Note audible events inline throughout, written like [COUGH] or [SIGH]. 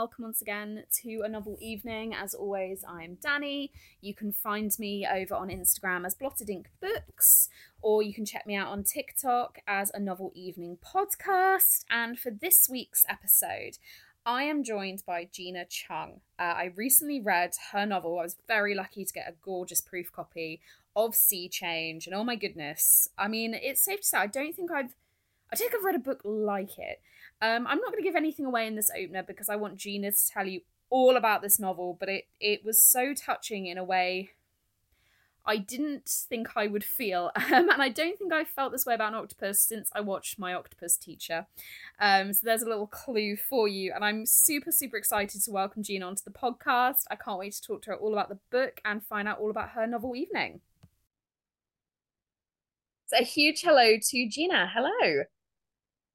welcome once again to a novel evening. As always, I'm Dannie. You can find me over on Instagram as Blotted Ink Books, or you can check me out on TikTok as a novel evening podcast. And for this week's episode, I am joined by Gina Chung. Uh, I recently read her novel. I was very lucky to get a gorgeous proof copy of Sea Change, and oh my goodness, I mean, it's safe to say I don't think I've I think I've read a book like it. Um, I'm not going to give anything away in this opener because I want Gina to tell you all about this novel, but it, it was so touching in a way I didn't think I would feel. [LAUGHS] Um, and I don't think I felt this way about an octopus since I watched my octopus teacher. Um, so there's a little clue for you. And I'm super, super excited to welcome Gina onto the podcast. I can't wait to talk to her all about the book and find out all about her novel evening. So a huge hello to Gina. Hello.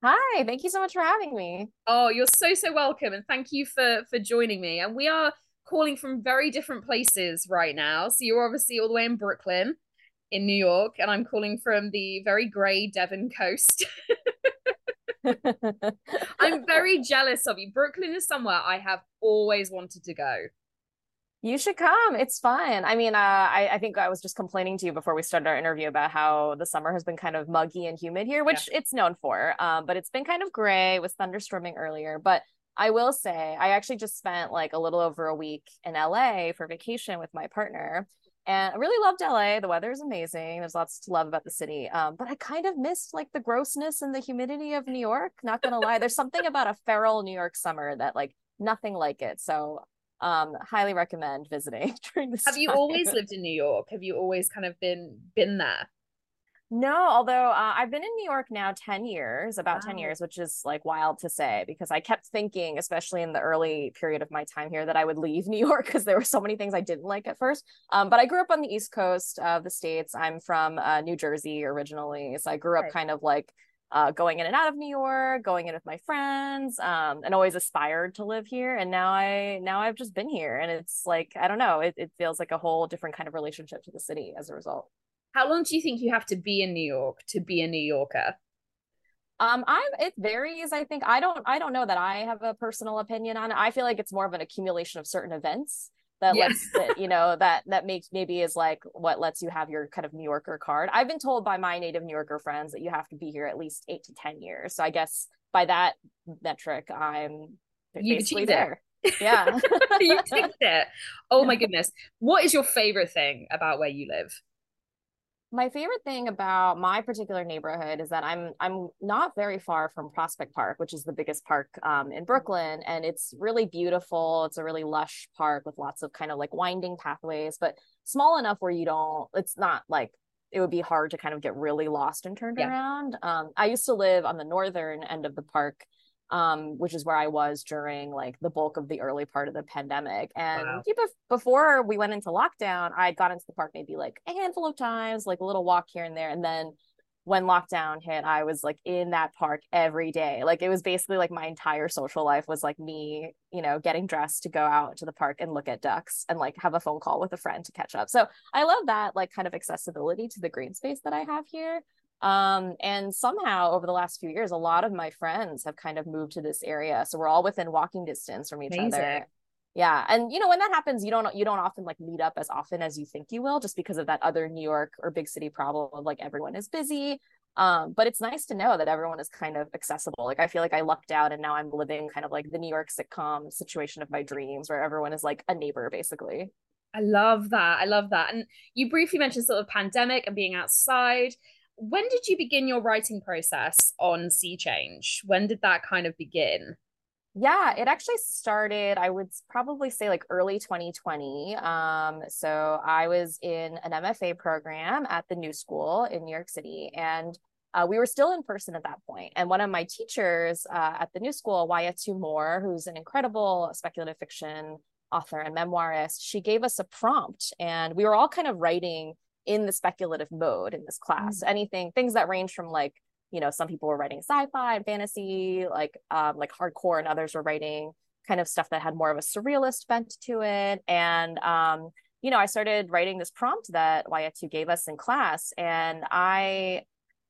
Hi, thank you so much for having me. Oh, you're so so welcome and thank you for for joining me. And we are calling from very different places right now. So you're obviously all the way in Brooklyn in New York and I'm calling from the very grey Devon coast. [LAUGHS] [LAUGHS] I'm very jealous of you. Brooklyn is somewhere I have always wanted to go. You should come. It's fun. I mean, uh, I, I think I was just complaining to you before we started our interview about how the summer has been kind of muggy and humid here, which yeah. it's known for. Um, but it's been kind of gray with thunderstorming earlier. But I will say, I actually just spent like a little over a week in LA for vacation with my partner. And I really loved LA. The weather is amazing. There's lots to love about the city. Um, but I kind of missed like the grossness and the humidity of New York. Not gonna lie. There's something about a feral New York summer that like nothing like it. So um highly recommend visiting [LAUGHS] during this have you always [LAUGHS] lived in new york? Have you always kind of been been there? No although uh, i've been in new york now 10 years about wow. 10 years which is like wild to say because i kept thinking especially in the early period of my time here that i would leave [LAUGHS] new york because there were so many things i didn't like at first. Um, but i grew up on the east coast of the states. I'm from uh, new jersey originally so i grew up right. kind of like uh, going in and out of New York, going in with my friends, um, and always aspired to live here. And now I now I've just been here, and it's like I don't know, it, it feels like a whole different kind of relationship to the city as a result. How long do you think you have to be in New York to be a New Yorker? Um, I it varies. I think I don't I don't know that I have a personal opinion on it. I feel like it's more of an accumulation of certain events that yeah. lets that, you know that that makes maybe is like what lets you have your kind of New Yorker card. I've been told by my native New Yorker friends that you have to be here at least eight to ten years. So I guess by that metric, I'm you basically there. It. [LAUGHS] Yeah, you ticked it. Oh my [LAUGHS] goodness! What is your favorite thing about where you live? My favorite thing about my particular neighborhood is that I'm I'm not very far from Prospect Park, which is the biggest park um, in Brooklyn, and it's really beautiful. It's a really lush park with lots of kind of like winding pathways, but small enough where you don't. It's not like it would be hard to kind of get really lost and turned yeah. around. Um, I used to live on the northern end of the park, um, which is where I was during like the bulk of the early part of the pandemic. And wow. before we went into lockdown, I had gone into the park maybe like a handful of times, like a little walk here and there. And then when lockdown hit, I was like in that park every day. Like it was basically like my entire social life was like me, you know, getting dressed to go out to the park and look at ducks and like have a phone call with a friend to catch up. So I love that like kind of accessibility to the green space that I have here. Um, and somehow over the last few years, a lot of my friends have kind of moved to this area. So we're all within walking distance from each Amazing. other. Yeah. And you know, when that happens, you don't you don't often like meet up as often as you think you will, just because of that other New York or big city problem of like everyone is busy. Um, but it's nice to know that everyone is kind of accessible. Like I feel like I lucked out and now I'm living kind of like the New York sitcom situation of my dreams where everyone is like a neighbor basically. I love that. I love that. And you briefly mentioned sort of pandemic and being outside when did you begin your writing process on Sea Change? When did that kind of begin? Yeah, it actually started, I would probably say like early 2020. Um, so I was in an MFA program at the New School in New York City, and uh, we were still in person at that point. And one of my teachers uh, at the New School, Wayétu Moore, who's an incredible speculative fiction author and memoirist, she gave us a prompt, and we were all kind of writing in the speculative mode in this class. Mm-hmm. Anything, things that range from like, you know, some people were writing sci-fi and fantasy, like um, like hardcore, and others were writing kind of stuff that had more of a surrealist bent to it. And um, you know, I started writing this prompt that Wayétu gave us in class, and I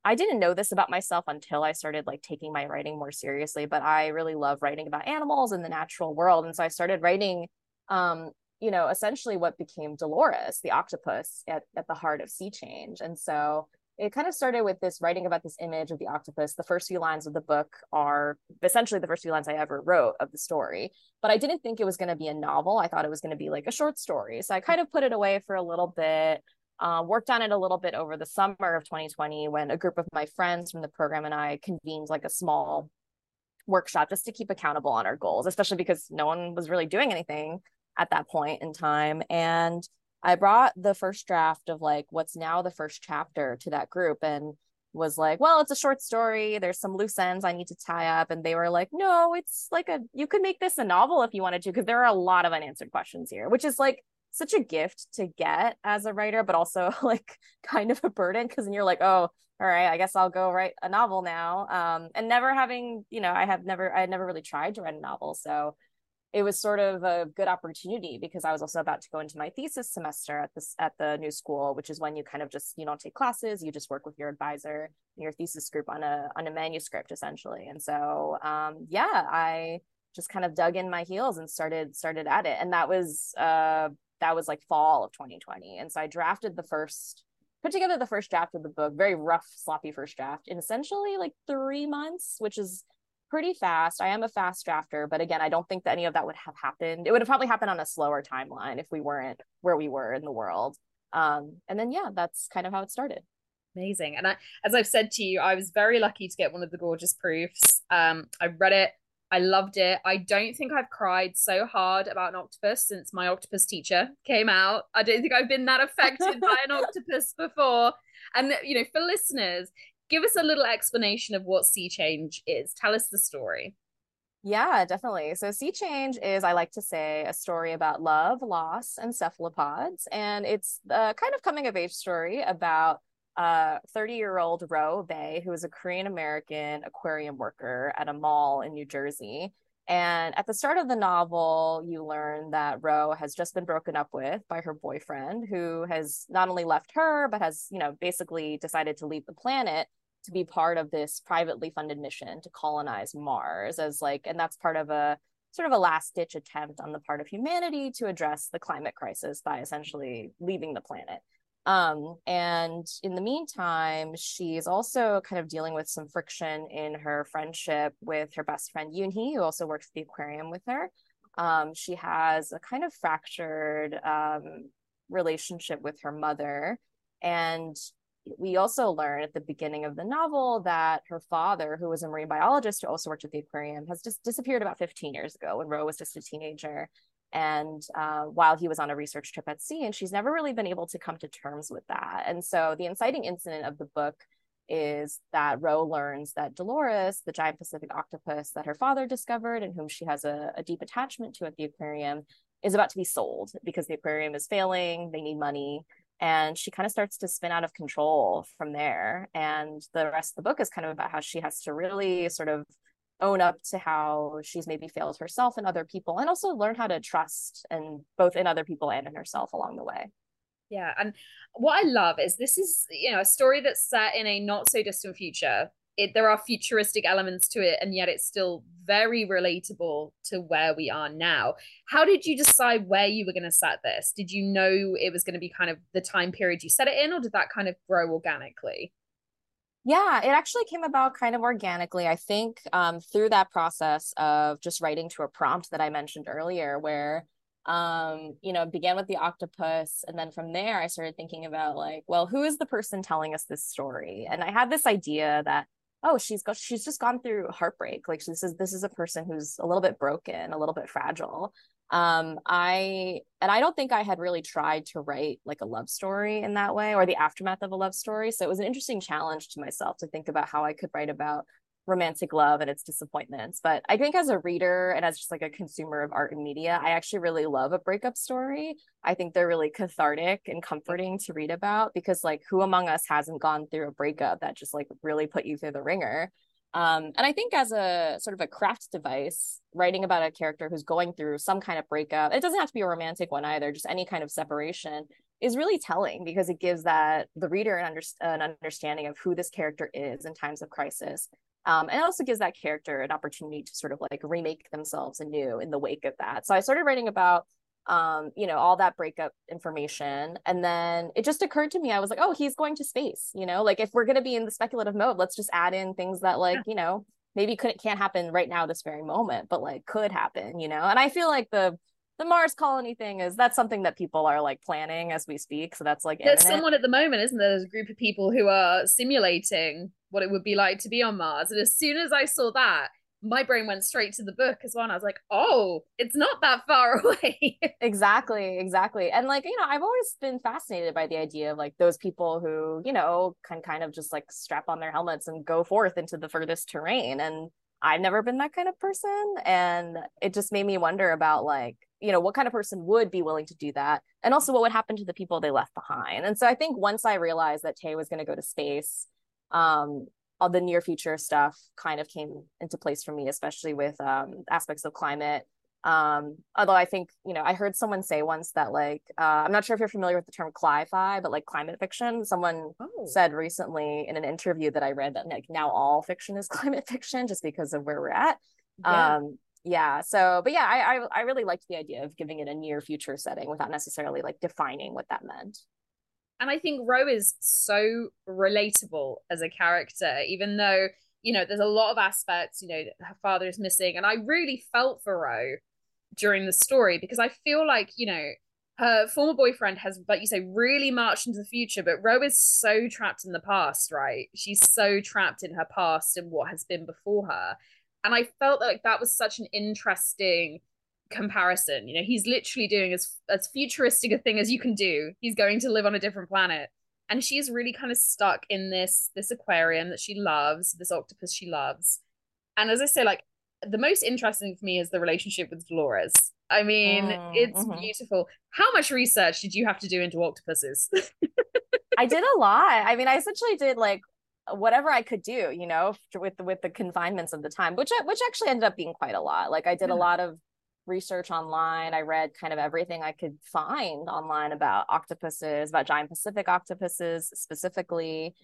I didn't know this about myself until I started like taking my writing more seriously, but I really love writing about animals and the natural world. And so I started writing, um, you know, essentially what became Dolores, the octopus at, at the heart of sea change. And so it kind of started with this writing about this image of the octopus. The first few lines of the book are essentially the first few lines I ever wrote of the story, but I didn't think it was going to be a novel. I thought it was going to be like a short story. So I kind of put it away for a little bit. Uh, worked on it a little bit over the summer of 2020 when a group of my friends from the program and I convened like a small workshop just to keep accountable on our goals, especially because no one was really doing anything at that point in time. And I brought the first draft of like what's now the first chapter to that group and was like, well, it's a short story. There's some loose ends I need to tie up. And they were like, no, it's like a, you could make this a novel if you wanted to, because there are a lot of unanswered questions here, which is like such a gift to get as a writer, but also [LAUGHS] like kind of a burden because then you're like, oh, all right, I guess I'll go write a novel now. Um, and never having, you know, I have never, I had never really tried to write a novel. So it was sort of a good opportunity because I was also about to go into my thesis semester at this at the new school, which is when you kind of just you don't take classes, you just work with your advisor and your thesis group on a on a manuscript essentially. And so um, yeah, I just kind of dug in my heels and started started at it, and that was uh, that was like fall of 2020 and so i drafted the first put together the first draft of the book very rough sloppy first draft in essentially like three months which is pretty fast. I am a fast drafter but again i don't think that any of that would have happened. It would have probably happened on a slower timeline if we weren't where we were in the world. Um, and then yeah that's kind of how it started. Amazing. And I, as i've said to you i was very lucky to get one of the gorgeous proofs. Um, i read it. I loved it. I don't think I've cried so hard about an octopus since my octopus teacher came out. I don't think I've been that affected by an [LAUGHS] octopus before. And, you know, for listeners, give us a little explanation of what sea change is. Tell us the story. Yeah, definitely. So, Sea Change is, I like to say, a story about love, loss, and cephalopods. And it's a kind of coming of age story about uh, a 30 year old Ro Bay, who is a Korean American aquarium worker at a mall in New Jersey. And at the start of the novel, you learn that Ro has just been broken up with by her boyfriend, who has not only left her, but has, you know, basically decided to leave the planet to be part of this privately funded mission to colonize Mars as like, and that's part of a sort of a last ditch attempt on the part of humanity to address the climate crisis by essentially leaving the planet. Um, and in the meantime, she's also kind of dealing with some friction in her friendship with her best friend Yoonhee, who also works at the aquarium with her. Um, she has a kind of fractured um, relationship with her mother. And we also learn at the beginning of the novel that her father, who was a marine biologist who also worked at the aquarium, has just disappeared about 15 years ago when Ro was just a teenager and uh, while he was on a research trip at sea and she's never really been able to come to terms with that and so the inciting incident of the book is that Ro learns that Dolores, the giant Pacific octopus that her father discovered and whom she has a, a deep attachment to at the aquarium, is about to be sold because the aquarium is failing, they need money. And she kind of starts to spin out of control from there. And the rest of the book is kind of about how she has to really sort of own up to how she's maybe failed herself and other people and also learn how to trust and both in other people and in herself along the way. Yeah and what i love is this is you know a story that's set in a not so distant future. It there are futuristic elements to it and yet it's still very relatable to where we are now. How did you decide where you were going to set this? Did you know it was going to be kind of the time period you set it in or did that kind of grow organically yeah, it actually came about kind of organically. I think um, through that process of just writing to a prompt that I mentioned earlier, where um, you know, it began with the octopus, and then from there, I started thinking about like, well, who is the person telling us this story? And I had this idea that oh, she's got she's just gone through heartbreak. Like this is this is a person who's a little bit broken, a little bit fragile, um i and i don't think i had really tried to write like a love story in that way or the aftermath of a love story so it was an interesting challenge to myself to think about how i could write about romantic love and its disappointments but i think as a reader and as just like a consumer of art and media i actually really love a breakup story. I think they're really cathartic and comforting to read about because like who among us hasn't gone through a breakup that just like really put you through the ringer um, and I think as a sort of a craft device, writing about a character who's going through some kind of breakup, it doesn't have to be a romantic one either, just any kind of separation. is really telling because it gives that the reader an, under, an understanding of who this character is in times of crisis um, and also gives that character an opportunity to sort of like remake themselves anew in the wake of that so i started writing about um, you know all that breakup information and then it just occurred to me i was like oh he's going to space you know like if we're going to be in the speculative mode let's just add in things that like yeah. you know maybe couldn't can't happen right now this very moment but like could happen you know and i feel like the the Mars colony thing is that's something that people are like planning as we speak. So that's like there's imminent. someone at the moment, isn't there? There's a group of people who are simulating what it would be like to be on Mars. And as soon as I saw that, my brain went straight to the book as well. And I was like, oh, it's not that far [LAUGHS] away. exactly, exactly. And like, you know, I've always been fascinated by the idea of like those people who, you know, can kind of just like strap on their helmets and go forth into the furthest terrain. And I've never been that kind of person. And it just made me wonder about like, you know, what kind of person would be willing to do that? And also what would happen to the people they left behind. And so I think once I realized that Tay was going to go to space, um, all the near future stuff kind of came into place for me, especially with um, aspects of climate. Um, although I think, you know, I heard someone say once that like, uh, I'm not sure if you're familiar with the term cli-fi, but like climate fiction. Someone oh. said recently in an interview that I read that like now all fiction is [LAUGHS] climate fiction just because of where we're at. Yeah. Um, yeah. So, but yeah, I, I I really liked the idea of giving it a near future setting without necessarily like defining what that meant and I think Ro is so relatable as a character, even though you know there's a lot of aspects. You know, her father is missing, and I really felt for Ro during the story because I feel like you know her former boyfriend has, like you say, really marched into the future, but Ro is so trapped in the past, right? She's so trapped in her past and what has been before her. And I felt like that was such an interesting comparison. You know, he's literally doing as as futuristic a thing as you can do. He's going to live on a different planet. And she's really kind of stuck in this this aquarium that she loves, this octopus she loves. And as I say, like the most interesting for me is the relationship with Dolores. I mean, mm, it's mm-hmm. beautiful. How much research did you have to do into octopuses? I did a lot. I mean, I essentially did like whatever I could do, you know, with with the confinements of the time, which which actually ended up being quite a lot. Like I did yeah. a lot of research online. I read kind of everything I could find online about octopuses, about giant Pacific octopuses specifically.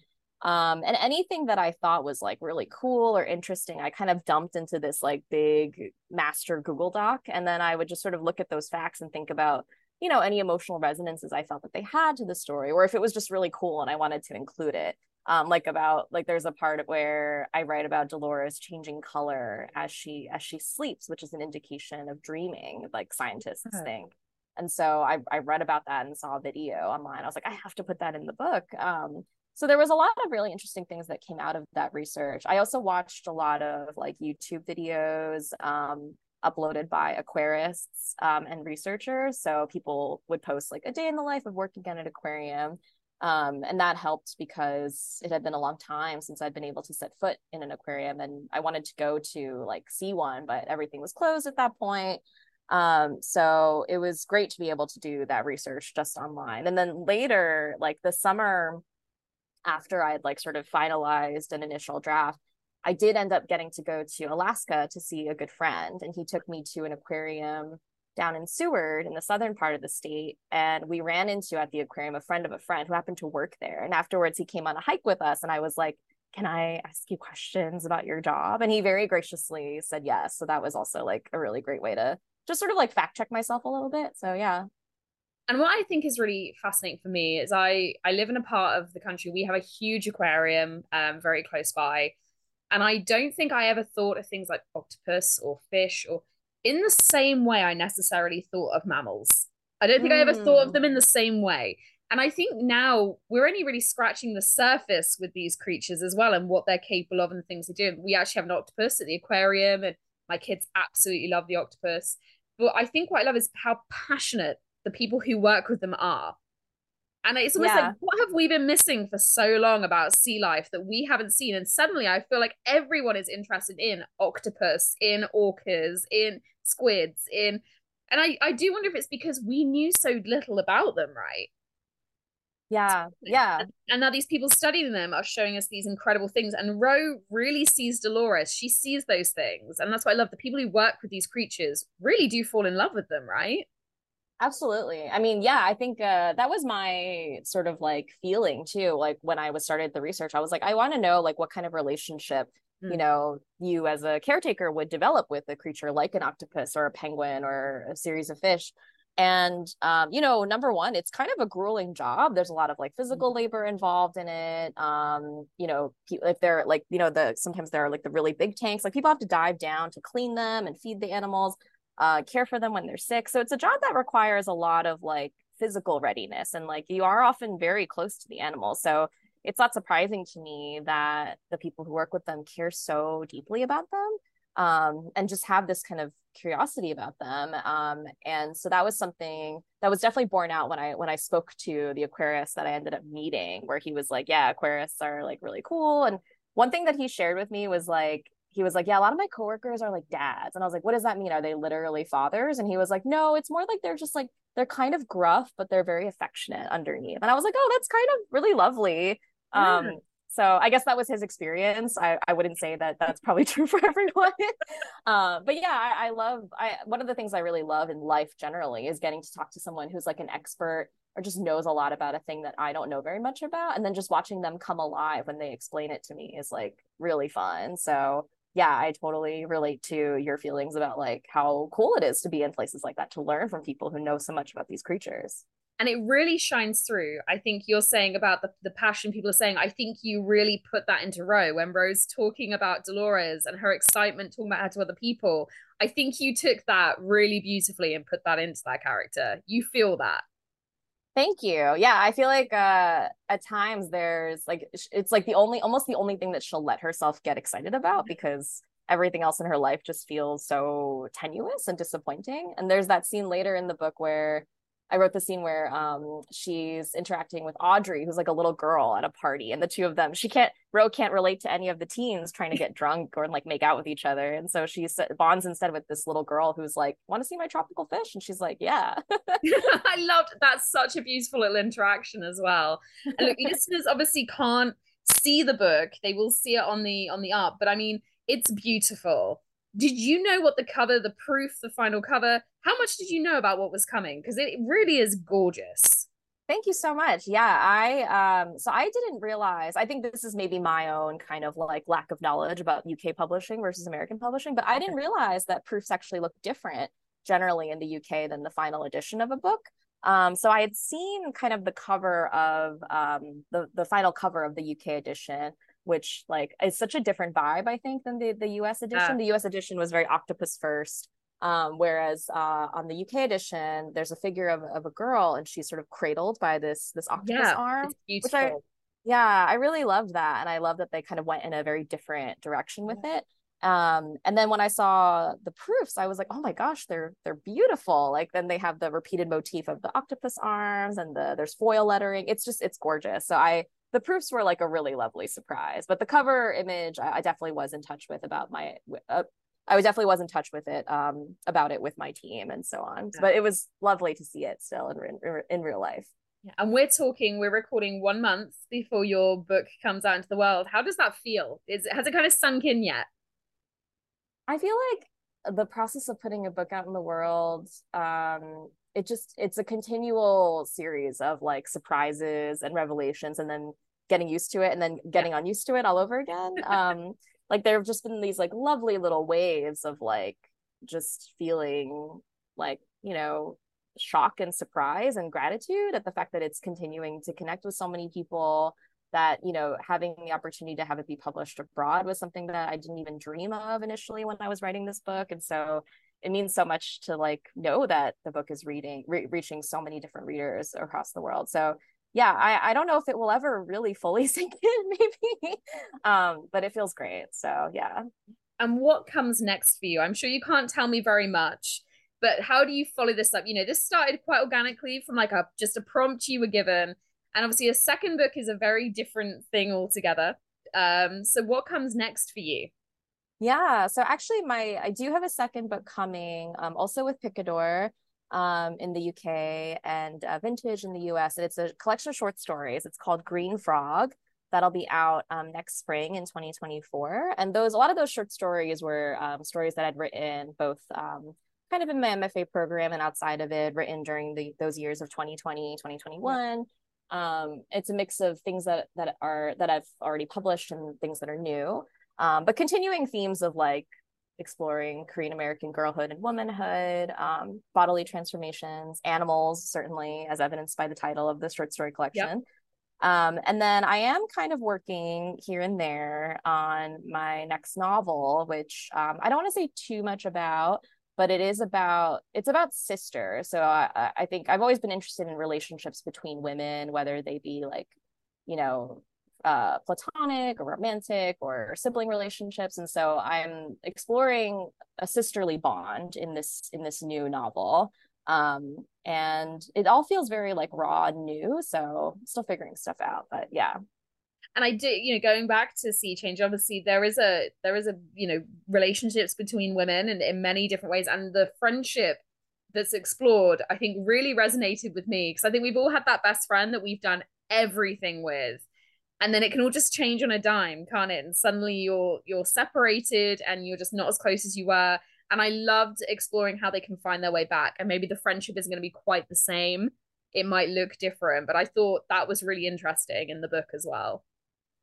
Um, and anything that I thought was like really cool or interesting, I kind of dumped into this like big master Google Doc. And then I would just sort of look at those facts and think about, you know, any emotional resonances I felt that they had to the story, or if it was just really cool and I wanted to include it um like about like there's a part where i write about dolores changing color as she as she sleeps which is an indication of dreaming like scientists okay. think. And so I, I read about that and saw a video online. I was like i have to put that in the book. Um so there was a lot of really interesting things that came out of that research. I also watched a lot of like youtube videos um uploaded by aquarists um, and researchers. So people would post like a day in the life of working at an aquarium um, and that helped because it had been a long time since I'd been able to set foot in an aquarium and I wanted to go to like see one, but everything was closed at that point. Um, so it was great to be able to do that research just online. And then later, like the summer after I had like sort of finalized an initial draft, I did end up getting to go to Alaska to see a good friend, and he took me to an aquarium down in Seward in the southern part of the state. And we ran into at the aquarium a friend of a friend who happened to work there. And afterwards, he came on a hike with us. And I was like, Can I ask you questions about your job? And he very graciously said yes. So that was also like a really great way to just sort of like fact check myself a little bit. So yeah. And what I think is really fascinating for me is I I live in a part of the country we have a huge aquarium um very close by and I don't think I ever thought of things like octopus or fish or in the same way I necessarily thought of mammals. I don't think mm. I ever thought of hmm. them in the same way. And I think now we're only really scratching the surface with these creatures as well and what they're capable of and the things they do. We actually have an octopus at the aquarium, and my kids absolutely love the octopus. But I think what I love is how passionate the people who work with them are. And it's almost yeah. like, what have we been missing for so long about sea life that we haven't seen? And suddenly I feel like everyone is interested in octopus, in orcas, in squids, in and I, I do wonder if it's because we knew so little about them, right? Yeah, yeah. And now these people studying them are showing us these incredible things. And Ro really sees Dolores. She sees those things. And that's why I love the people who work with these creatures really do fall in love with them, right? Absolutely. I mean, yeah, I think uh, that was my sort of like feeling too. Like when I was started the research, I was like, I want to know like what kind of relationship mm. you know you as a caretaker would develop with a creature like an octopus or a penguin or a series of fish. And um, you know, number one, it's kind of a grueling job. There's a lot of like physical mm. labor involved in it. Um, you know, if they're like, you know, the sometimes there are like the really big tanks, like people have to dive down to clean them and feed the animals uh, care for them when they're sick. So it's a job that requires a lot of like physical readiness and like you are often very close to the animals. So it's not surprising to me that the people who work with them care so deeply about them um, and just have this kind of curiosity about them. Um, and so that was something that was definitely borne out when I when I spoke to the aquarist that I ended up meeting, where he was like, "Yeah, Aquarists are like really cool." And one thing that he shared with me was like he was like, Yeah, a lot of my coworkers are like dads. And I was like, What does that mean? Are they literally fathers? And he was like, No, it's more like they're just like, they're kind of gruff, but they're very affectionate underneath. And I was like, Oh, that's kind of really lovely. Um, so I guess that was his experience. I, I wouldn't say that that's probably [LAUGHS] true for everyone. um, [LAUGHS] but yeah, I, I love, I, one of the things I really love in life generally is getting to talk to someone who's like an expert or just knows a lot about a thing that I don't know very much about. And then just watching them come alive when they explain it to me is like really fun. So yeah, I totally relate to your feelings about like how cool it is to be in places like that to learn from people who know so much about these creatures. And it really shines through. I think you're saying about the, the passion people are saying. I think you really put that into Ro when Ro's talking about Dolores and her excitement talking about her to other people. I think you took that really beautifully and put that into that character. You feel that. Thank you. Yeah, I feel like uh at times there's like it's like the only almost the only thing that she'll let herself get excited about because everything else in her life just feels so tenuous and disappointing. And there's that scene later in the book where I wrote the scene where um she's interacting with Audrey, who's like a little girl at a party, and the two of them, she can't Ro can't relate to any of the teens trying to get [LAUGHS] drunk or like make out with each other, and so she bonds instead with this little girl who's like, "Want to see my tropical fish?" And she's like, "Yeah." [LAUGHS] I loved that's such a beautiful little interaction as well. And look, [LAUGHS] listeners obviously can't see the book; they will see it on the on the art, but I mean, it's beautiful did you know what the cover, the proof, the final cover, how much did you know about what was coming? Because it really is gorgeous. Thank you so much. Yeah, I um so I didn't realize. I think this is maybe my own kind of like lack of knowledge about UK publishing versus American publishing, but I didn't realize that proofs actually look different generally in the UK than the final edition of a book. Um, so I had seen kind of the cover of um, the the final cover of the UK edition, which like is such a different vibe i think than the, the us edition. The us edition was very octopus first um, whereas uh, on the uk edition there's a figure of, of a girl and she's sort of cradled by this this octopus yeah, arm which I, yeah i really loved that and i love that they kind of went in a very different direction with it. Um, and then when i saw the proofs i was like oh my gosh they're they're beautiful. Like then they have the repeated motif of the octopus arms and the there's foil lettering. It's just it's gorgeous. So i the proofs were like a really lovely surprise. But the cover image, I, I definitely was in touch with about my. Uh, I definitely was in touch with it um, about it with my team and so on. Yeah. But it was lovely to see it still in in, in real life. Yeah. And we're talking, we're recording one month before your book comes out into the world. How does that feel? Is has it kind of sunk in yet? I feel like the process of putting a book out in the world um, it just it's a continual series of like surprises and revelations and then getting used to it and then getting yeah. unused to it all over again [LAUGHS] um like there have just been these like lovely little waves of like just feeling like you know shock and surprise and gratitude at the fact that it's continuing to connect with so many people that you know having the opportunity to have it be published abroad was something that i didn't even dream of initially when i was writing this book and so it means so much to like know that the book is reading re- reaching so many different readers across the world. So yeah I, I don't know if it will ever really fully [LAUGHS] sink in maybe um but it feels great. So yeah. And what comes next for you? I'm sure you can't tell me very much but how do you follow this up? You know this started quite organically from like a just a prompt you were given and obviously a second book is a very different thing altogether. Um so what comes next for you yeah. So actually, my I do have a second book coming, um, also with Picador, um, in the UK and uh, Vintage in the US, and it's a collection of short stories. It's called Green Frog. That'll be out um, next spring in 2024. And those a lot of those short stories were um, stories that I'd written both um, kind of in my MFA program and outside of it, written during the those years of 2020, 2021. Yeah. Um, it's a mix of things that that are that I've already published and things that are new. Um, but continuing themes of like exploring Korean American girlhood and womanhood, um, bodily transformations, animals, certainly as evidenced by the title of the short story collection. Yep. Um, and then I am kind of working here and there on my next novel, which um, I don't want to say too much about, but it is about it's about sisters. So I, I think I've always been interested in relationships between women, whether they be like, you know, uh, platonic or romantic or sibling relationships, and so I'm exploring a sisterly bond in this in this new novel. Um and it all feels very like raw and new. So still figuring stuff out but yeah. And i did you know going back to sea change obviously there is a there is a you know relationships between women and in many different ways. And the friendship that's explored i think really resonated with me. Because i think we've all had that best friend that we've done everything with and then it can all just change on a dime can't it and suddenly you're you're separated and you're just not as close as you were and I loved exploring how they can find their way back. And maybe the friendship isn't going to be quite the same. It might look different, but I thought that was really interesting in the book as well.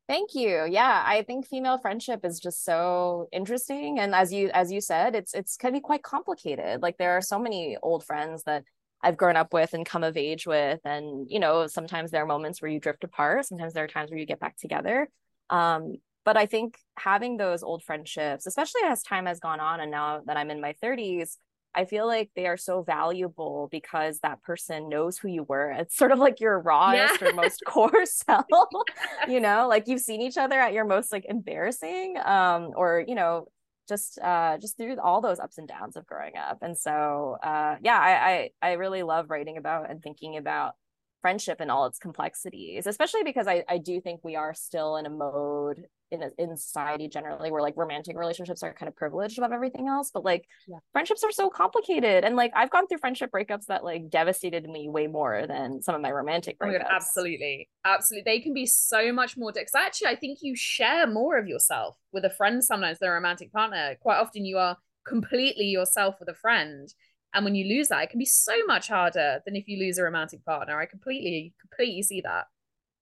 Thank you. Yeah, I think female friendship is just so interesting and as you as you said, it's it's can be quite complicated. Like there are so many old friends that I've grown up with and come of age with and you know, sometimes there are moments where you drift apart, sometimes there are times where you get back together. Um, but I think having those old friendships, especially as time has gone on and now that I'm in my 30s, I feel like they are so valuable because that person knows who you were. It's sort of like your rawest yeah. or most [LAUGHS] core self, [LAUGHS] you know, like you've seen each other at your most like embarrassing um or you know just uh just through all those ups and downs of growing up. And so uh yeah, I I I really love writing about and thinking about friendship and all its complexities, especially because I, I do think we are still in a mode in a, in society generally where like romantic relationships are kind of privileged above everything else but like yeah. friendships are so complicated and like I've gone through friendship breakups that like devastated me way more than some of my romantic oh breakups. Oh absolutely absolutely they can be so much more because actually I think you share more of yourself with a friend sometimes than a romantic partner quite often you are completely yourself with a friend and when you lose that it can be so much harder than if you lose a romantic partner I completely completely see that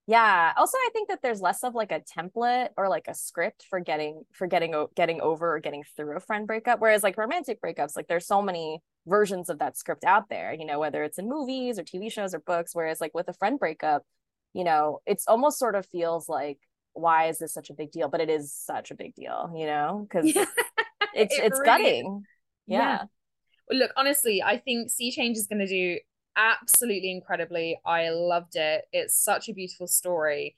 yeah also i think that there's less of like a template or like a script for getting for getting getting over or getting through a friend breakup whereas like romantic breakups like there's so many versions of that script out there you know whether it's in movies or tv shows or books whereas like with a friend breakup you know it's almost sort of feels like why is this such a big deal but it is such a big deal you know because yeah. [LAUGHS] it's it it's really gutting yeah. yeah. Look honestly i think sea change is going to do absolutely incredibly. I loved it. It's such a beautiful story.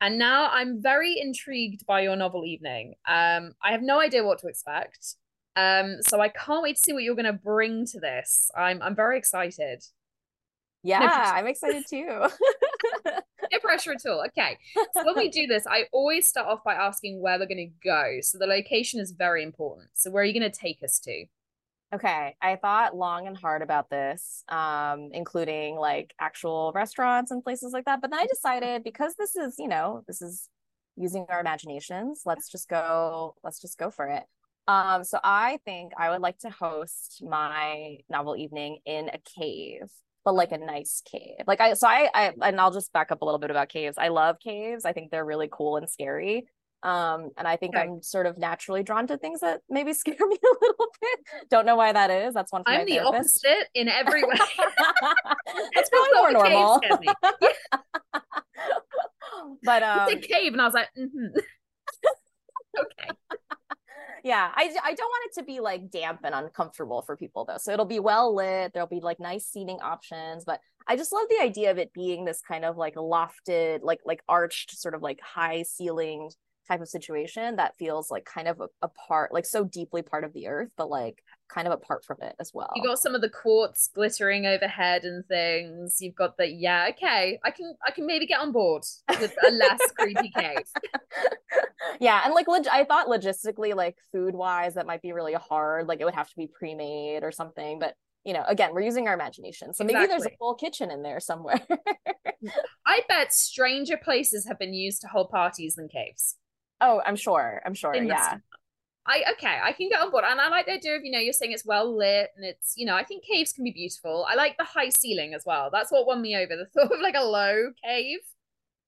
And now I'm very intrigued by your novel evening. Um, I have no idea what to expect. Um, so I can't wait to see what you're going to bring to this. I'm I'm very excited. Yeah, no I'm excited too. [LAUGHS] [LAUGHS] no pressure at all. Okay. So when we do this, I always start off by asking where we're going to go. So the location is very important. So where are you going to take us to? Okay, I thought long and hard about this, um, including like actual restaurants and places like that. But then I decided because this is, you know, this is using our imaginations. Let's just go. Let's just go for it. Um, so I think I would like to host my novel evening in a cave, but like a nice cave. Like I, so I, I, and I'll just back up a little bit about caves. I love caves. I think they're really cool and scary. Um, and I think okay. I'm sort of naturally drawn to things that maybe [LAUGHS] scare me a little bit. Don't know why that is. That's one. I'm the opposite in every way. [LAUGHS] [LAUGHS] That's probably more normal. but um, it's a cave, and I was like, mm-hmm. okay. yeah, I I don't want it to be like damp and uncomfortable for people though. So it'll be well lit. There'll be like nice seating options, but I just love the idea of it being this kind of like lofted, like like arched, sort of like high ceilinged type of situation that feels like kind of a, a, part like so deeply part of the earth but like kind of apart from it as well. you got some of the quartz glittering overhead and things. You've got the yeah okay i can i can maybe get on board with a less [LAUGHS] creepy cave yeah and like leg- i thought logistically like food wise that might be really hard like it would have to be pre-made or something but you know again we're using our imagination so maybe exactly. there's a full kitchen in there somewhere. I bet stranger places have been used to hold parties than caves Oh, I'm sure. I'm sure. yeah. I okay, I can get on board, and I like the idea of you know you're saying it's well lit and it's you know I think caves can be beautiful. I like the high ceiling as well. That's what won me over. The [LAUGHS] thought of like a low cave.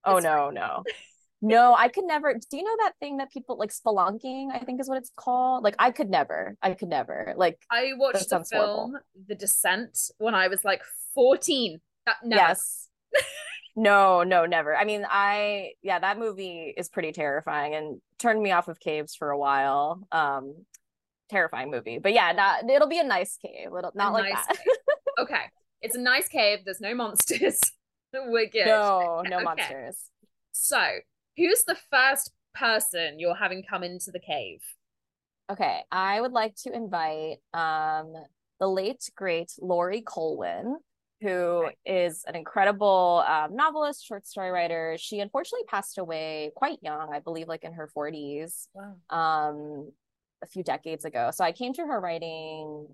Oh no, no. [LAUGHS] No, I could never. Do you know that thing that people like spelunking? I think is what it's called. Like I could never. I could never. Like I watched the film horrible. The Descent when I was like 14. That, never. Yes. [LAUGHS] no, no, never. I mean, I yeah, that movie is pretty terrifying and turned me off of caves for a while. Um terrifying movie. But yeah, not it'll be a nice cave. It'll not a like nice that. [LAUGHS] okay. It's a nice cave. There's no monsters. [LAUGHS] We're good. No, no okay. monsters. So who's the first person you're having come into the cave? Okay, I would like to invite um the late great Laurie Colwin, who is an incredible um, novelist, short story writer. She unfortunately passed away quite young, I believe, like in her 40s, wow. um, a few decades ago. So I came to her writing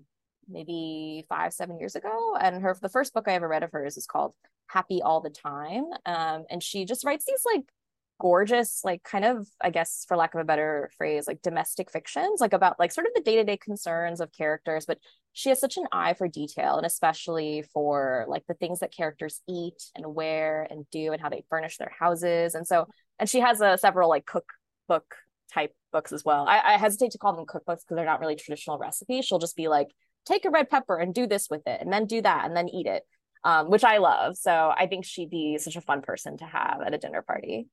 maybe five, seven years ago, and her the first book I ever read of hers is called Happy All the Time, um, and she just writes these like gorgeous like kind of i guess for lack of a better phrase like domestic fictions like about like sort of the day-to-day concerns of characters but she has such an eye for detail and especially for like the things that characters eat and wear and do and how they furnish their houses. And so and she has uh, several like cookbook type books as well. I, I hesitate to call them cookbooks because they're not really traditional recipes. She'll just be like take a red pepper and do this with it and then do that and then eat it um, which i love. So i think she'd be such a fun person to have at a dinner party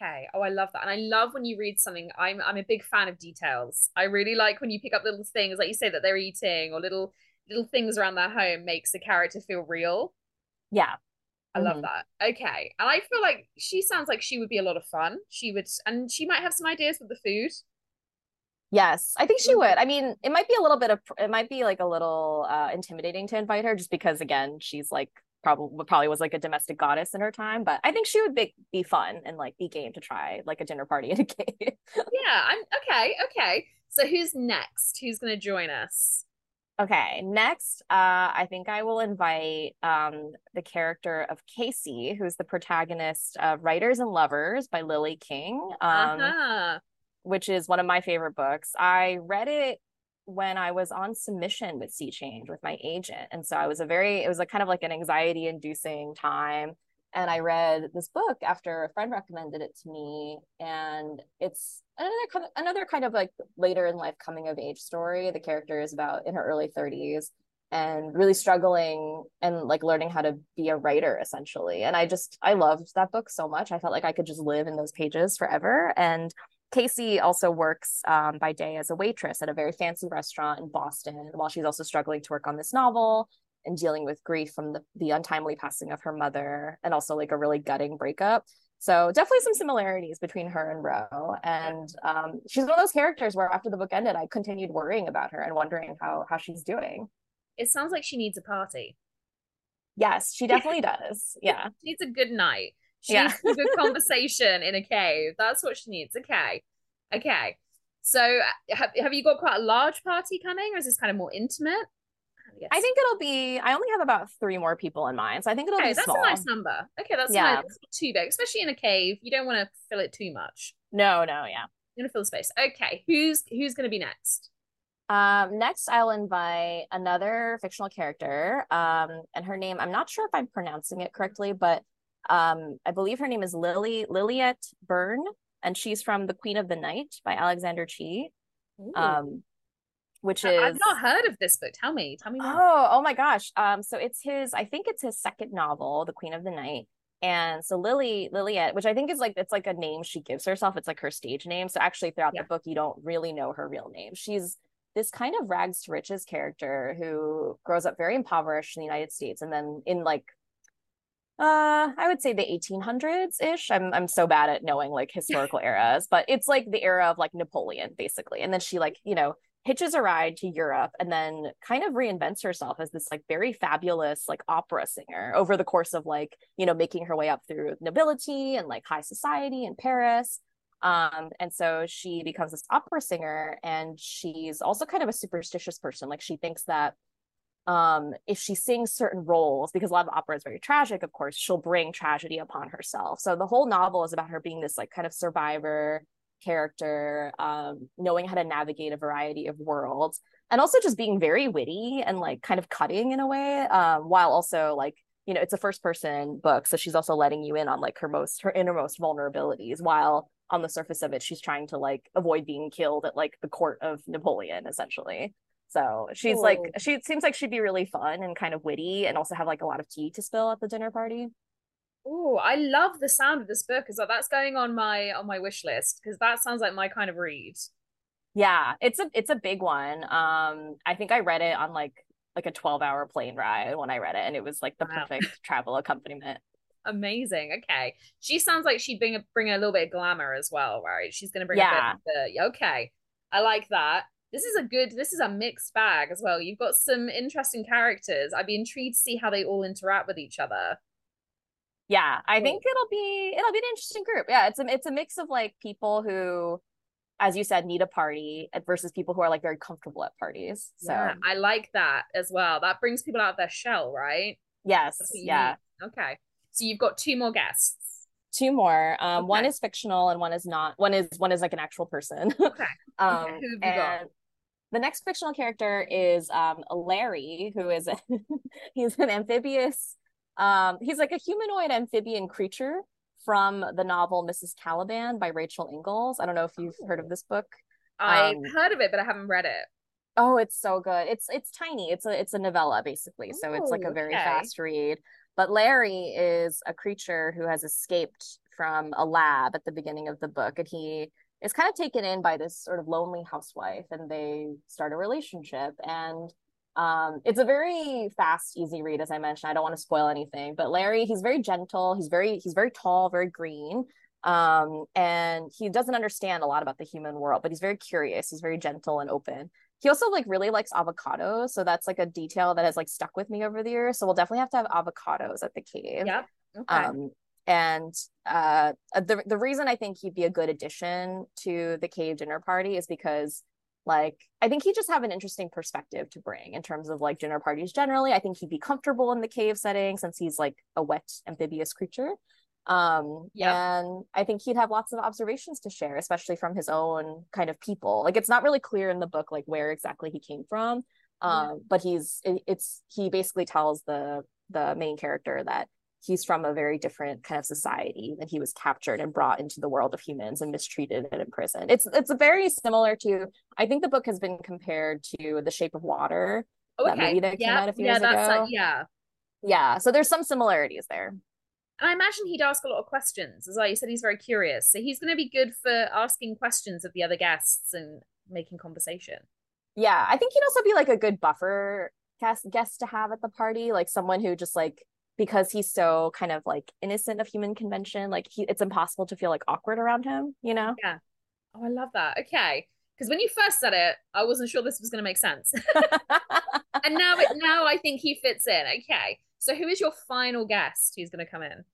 Okay. Oh, I love that. And I love when you read something. I'm I'm a big fan of details. I really like when you pick up little things, like you say that they're eating or little little things around their home makes the character feel real. Yeah. I love mm-hmm. that. Okay. And I feel like she sounds like she would be a lot of fun. She would and she might have some ideas with the food. Yes, I think she would. I mean, it might be a little bit of it might be like a little uh intimidating to invite her just because again, she's like probably probably was like a domestic goddess in her time but i think she would be, be fun and like be game to try like a dinner party in a [LAUGHS] cave yeah i'm okay okay. So who's next? Who's going to join us? Okay next uh i think i will invite um the character of casey who's the protagonist of writers and lovers by lily king um uh-huh. which is one of my favorite books. I read it when I was on submission with Sea Change with my agent. And so I was a very, it was a kind of like an anxiety inducing time. And I read this book after a friend recommended it to me. And it's another kind of, another kind of like later in life coming of age story. The character is about in her early 30s and really struggling and like learning how to be a writer essentially. And I just, I loved that book so much. I felt like I could just live in those pages forever. And Casey also works um, by day as a waitress at a very fancy restaurant in Boston while she's also struggling to work on this novel and dealing with grief from the, the untimely passing of her mother and also like a really gutting breakup. So definitely some similarities between her and Ro. And um, she's one of those characters where after the book ended, I continued worrying about her and wondering how how she's doing. It sounds like she needs a party. Yes, she [LAUGHS] definitely does. Yeah. She needs a good night. She yeah. needs a good [LAUGHS] conversation in a cave. That's what she needs. Okay. Okay. So have, have you got quite a large party coming or is this kind of more intimate? I think it'll be. I only have about three more people in mind, so I think it'll okay, be. That's small. a nice number. Okay, that's yeah. Nice. That's not too big, especially in a cave. You don't want to fill it too much. No, no, yeah. You're gonna fill the space. Okay, who's who's gonna be next? Um, next, I'll invite another fictional character. Um, and her name, I'm not sure if I'm pronouncing it correctly, but um, I believe her name is Lily Lilliet Berne, and she's from The Queen of the Night by Alexander Chee. Um, which is I've not heard of this book. Tell me, tell me more. Oh, oh my gosh. Um, so it's his, I think it's his second novel, The Queen of the Night. And so Lily, Lilliet, which I think is like it's like a name she gives herself. It's like her stage name. So actually throughout yeah. the book, you don't really know her real name. She's this kind of rags to riches character who grows up very impoverished in the United States and then in like uh i would say the 1800s ish i'm i'm so bad at knowing like [LAUGHS] historical eras but it's like the era of like napoleon basically and then she like you know hitches a ride to europe and then kind of reinvents herself as this like very fabulous like opera singer over the course of like you know making her way up through nobility and like high society in paris. Um and so she becomes this opera singer and she's also kind of a superstitious person. Like she thinks that um, if she sings certain roles, because a lot of opera is very tragic, of course, she'll bring tragedy upon herself. So the whole novel is about her being this like kind of survivor character, um, knowing how to navigate a variety of worlds, and also just being very witty and like kind of cutting in a way, um, while also like you know it's a first person book, so she's also letting you in on like her most her innermost vulnerabilities, while on the surface of it she's trying to like avoid being killed at like the court of Napoleon essentially. So she's cool. like she seems like she'd be really fun and kind of witty and also have like a lot of tea to spill at the dinner party. Oh, I love the sound of this book. Is that that's going on my on my wish list because that sounds like my kind of read. Yeah, it's a it's a big one. Um, I think I read it on like like a 12 hour plane ride when I read it, and it was like the wow. perfect travel accompaniment. Amazing. Okay, she sounds like she'd bring a bring a little bit of glamour as well, right? She's gonna bring yeah. a bit. Of, okay, I like that. This is a good. This is a mixed bag as well. You've got some interesting characters. I'd be intrigued to see how they all interact with each other yeah i think it'll be it'll be an interesting group yeah it's a it's a mix of like people who as you said need a party versus people who are like very comfortable at parties so yeah, i like that as well that brings people out of their shell right yes yeah need. okay so you've got two more guests two more um okay. one is fictional and one is not one is one is like an actual person [LAUGHS] okay um okay. Who have you got? The next fictional character is um larry who is [LAUGHS] he's an amphibious um, he's like a humanoid amphibian creature from the novel Mrs. Caliban by Rachel Ingalls. I don't know if you've heard of this book. I've um, heard of it, but I haven't read it. Oh, it's so good. It's it's tiny. It's a it's a novella basically. So it's like a very okay. fast read. But Larry is a creature who has escaped from a lab at the beginning of the book and he is kind of taken in by this sort of lonely housewife and they start a relationship and um, it's a very fast, easy read, as I mentioned. I don't want to spoil anything, but Larry, he's very gentle. He's very, he's very tall, very green. Um, and he doesn't understand a lot about the human world, but he's very curious. He's very gentle and open. He also like really likes avocados. So that's like a detail that has like stuck with me over the years. So we'll definitely have to have avocados at the cave. Yep. Okay. Um, and uh, the the reason I think he'd be a good addition to the cave dinner party is because like i think he'd just have an interesting perspective to bring in terms of like dinner parties generally. I think he'd be comfortable in the cave setting since he's like a wet amphibious creature. Um yeah and i think he'd have lots of observations to share especially from his own kind of people. Like it's not really clear in the book like where exactly he came from. Um yeah. but he's it, it's he basically tells the the main character that he's from a very different kind of society and he was captured and brought into the world of humans and mistreated and imprisoned it's it's very similar to i think the book has been compared to the shape of water okay. that movie that yeah. came out a few yeah, years uh, ago yeah yeah so there's some similarities there and I imagine he'd ask a lot of questions as well. You said he's very curious. So he's going to be good for asking questions of the other guests and making conversation. Yeah. I think he'd also be like a good buffer guest, guest to have at the party, like someone who just like because he's so kind of like innocent of human convention like he it's impossible to feel like awkward around him you know? Yeah. Oh i love that. Okay. Because when you first said it i wasn't sure this was going to make sense. [LAUGHS] And now it now i think he fits in. Okay. So who is your final guest who's going to come in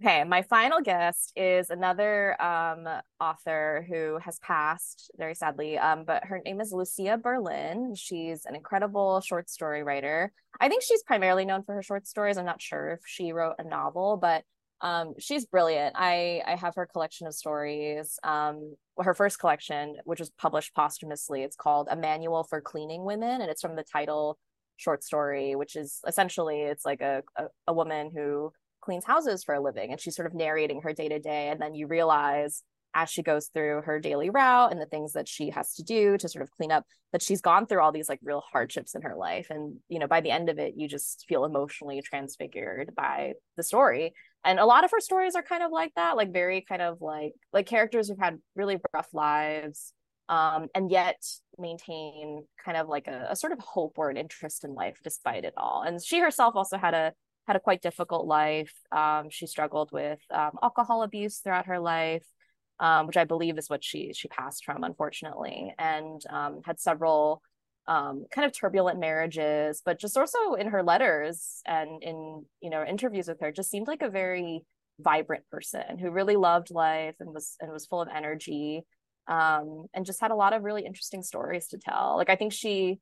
Okay, my final guest is another um, author who has passed very sadly, um, but her name is Lucia Berlin. She's an incredible short story writer. I think she's primarily known for her short stories. I'm not sure if she wrote a novel, but um, she's brilliant. I I have her collection of stories. Um, her first collection, which was published posthumously, it's called A Manual for Cleaning Women, and it's from the title short story, which is essentially it's like a, a, a woman who cleans houses for a living and she's sort of narrating her day to day and then you realize as she goes through her daily route and the things that she has to do to sort of clean up that she's gone through all these like real hardships in her life. And you know by the end of it you just feel emotionally transfigured by the story. And a lot of her stories are kind of like that like very kind of like like characters who've had really rough lives um, and yet maintain kind of like a, a sort of hope or an interest in life despite it all. And she herself also had a had a quite difficult life. Um, she struggled with um, alcohol abuse throughout her life, um, which I believe is what she she passed from, unfortunately, and um, had several um, kind of turbulent marriages. But just also in her letters and in you know interviews with her, just seemed like a very vibrant person who really loved life and was and was full of energy. Um, and just had a lot of really interesting stories to tell. Like I think she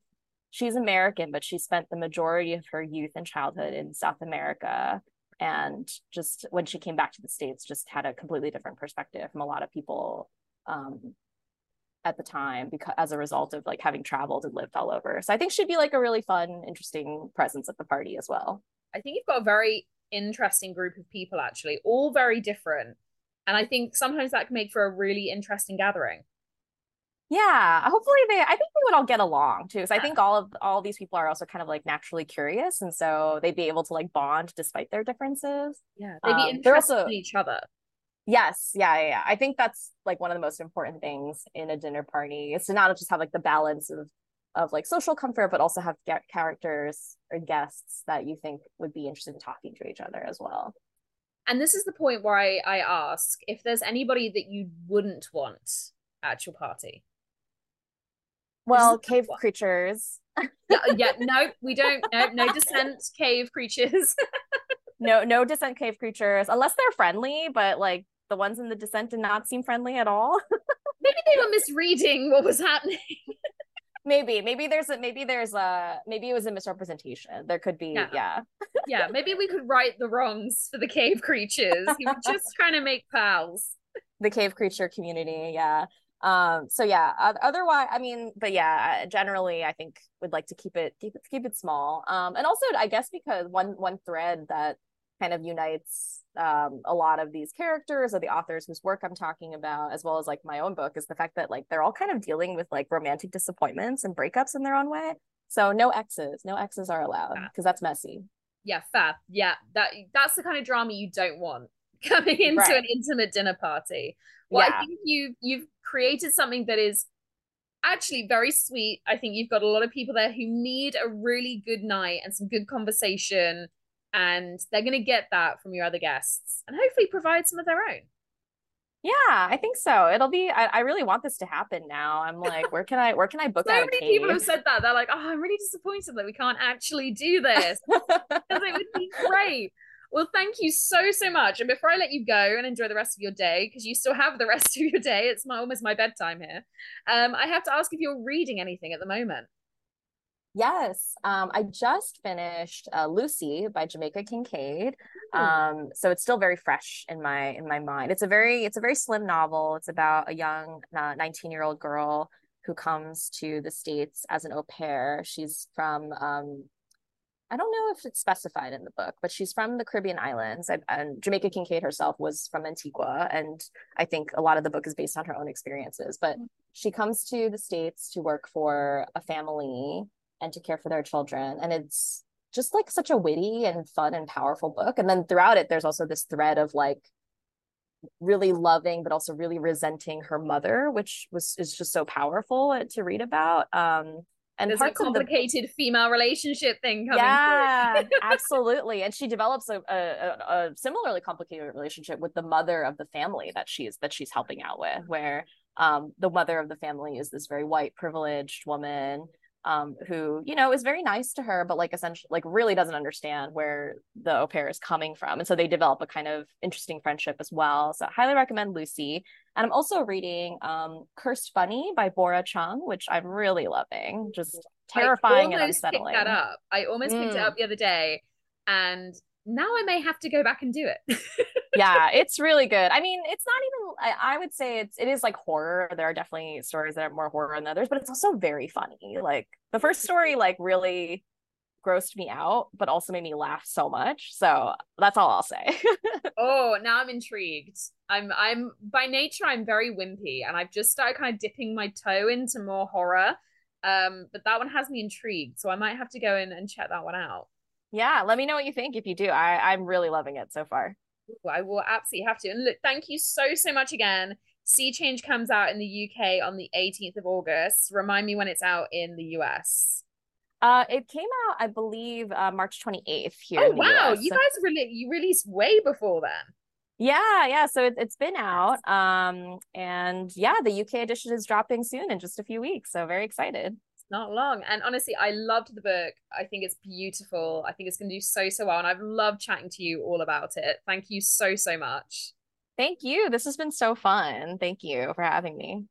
she's American, but she spent the majority of her youth and childhood in South America. And just when she came back to the States, just had a completely different perspective from a lot of people um, at the time because as a result of like having traveled and lived all over. So I think she'd be like a really fun, interesting presence at the party as well. I think you've got a very interesting group of people actually, all very different. And I think sometimes that can make for a really interesting gathering. Yeah, hopefully they. I think would all get along too. So I think all of all of these people are also kind of like naturally curious, and so they'd be able to like bond despite their differences. Yeah, they'd be um, interested also, in each other. Yes, yeah, yeah, yeah. I think that's like one of the most important things in a dinner party is to not just have like the balance of of like social comfort, but also have get characters or guests that you think would be interested in talking to each other as well. And this is the point where I, I ask if there's anybody that you wouldn't want at your party. Well, cave creatures. yeah, [LAUGHS] yeah, no, we don't. No, no descent cave creatures. [LAUGHS] no, no descent cave creatures, unless they're friendly. But like the ones in the descent did not seem friendly at all. [LAUGHS] maybe they were misreading what was happening. maybe, maybe there's a maybe there's a maybe it was a misrepresentation. There could be, yeah, yeah. yeah maybe we could right the wrongs for the cave creatures. You were just trying to make pals. The cave creature community, yeah um so yeah otherwise i mean but yeah generally i think would like to keep it keep it keep it small. Um and also i guess because one one thread that kind of unites um a lot of these characters or the authors whose work i'm talking about as well as like my own book is the fact that like they're all kind of dealing with like romantic disappointments and breakups in their own way. So no exes no exes are allowed because that's messy. Yeah fab yeah that that's the kind of drama you don't want coming into right. an intimate dinner party well, yeah. I think you you've created something that is actually very sweet. I think you've got a lot of people there who need a really good night and some good conversation, and they're going to get that from your other guests, and hopefully provide some of their own. Yeah, I think so. It'll be. I, I really want this to happen now. I'm like, where can I? Where can I book? so many people have said that. They're like, oh, I'm really disappointed that we can't actually do this [LAUGHS] because it would be great. Well, thank you so, so much. And before I let you go and enjoy the rest of your day, because you still have the rest [LAUGHS] of your day, it's my, almost my bedtime here. Um, I have to ask if you're reading anything at the moment. Yes, um, I just finished uh, Lucy by Jamaica Kincaid. Um, so it's still very fresh in my in my mind. It's a very it's a very slim novel. It's about a young 19 uh, year old girl who comes to the states as an au pair. She's from um, I don't know if it's specified in the book, but she's from the Caribbean islands. And, and, Jamaica Kincaid herself was from Antigua. And I think a lot of the book is based on her own experiences. But she comes to the States to work for a family and to care for their children. And it's just like such a witty and fun and powerful book. And then throughout it, there's also this thread of like really loving, but also really resenting her mother, which was is just so powerful to read about. Um, and there's a complicated? the... female relationship thing coming yeah [LAUGHS] absolutely. And she develops a, a, a, similarly complicated relationship with the mother of the family that she's that she's helping out with where um, the mother of the family is this very white privileged woman um, who you know is very nice to her, but like essentially like really doesn't understand where the au pair is coming from, and so they develop a kind of interesting friendship as well. So I highly recommend Lucy, and I'm also reading um, Cursed Bunny by Bora Chung, which I'm really loving. Just terrifying and unsettling. Picked that up. I almost mm. picked it mm. up the other day, and now I may have to go back and do it. [LAUGHS] yeah, it's really good. I mean, it's not even I, I, would say it's it is like horror. There are definitely stories that are more horror than others, but it's also very funny. Like the first story like really grossed me out, but also made me laugh so much. So that's all I'll say. [LAUGHS] oh, now I'm intrigued. I'm I'm by nature I'm very wimpy and I've just started kind of dipping my toe into more horror. Um, but that one has me intrigued, so I might have to go in and check that one out. Yeah, let me know what you think if you do. I I'm really loving it so far. Ooh, I will absolutely have to. And look, thank you so so much again. Sea Change comes out in the UK on the 18th of August. Remind me when it's out in the US. Uh, it came out, I believe, uh, March 28th here. Oh wow, US. you guys really you released way before then. Yeah, yeah. So it, it's been out. Um, and yeah, the UK edition is dropping soon in just a few weeks. So very excited not long. And honestly, I loved the book. I think it's beautiful. I think it's going to do so, so well. And I've loved chatting to you all about it. Thank you so, so much. Thank you. This has been so fun. Thank you for having me.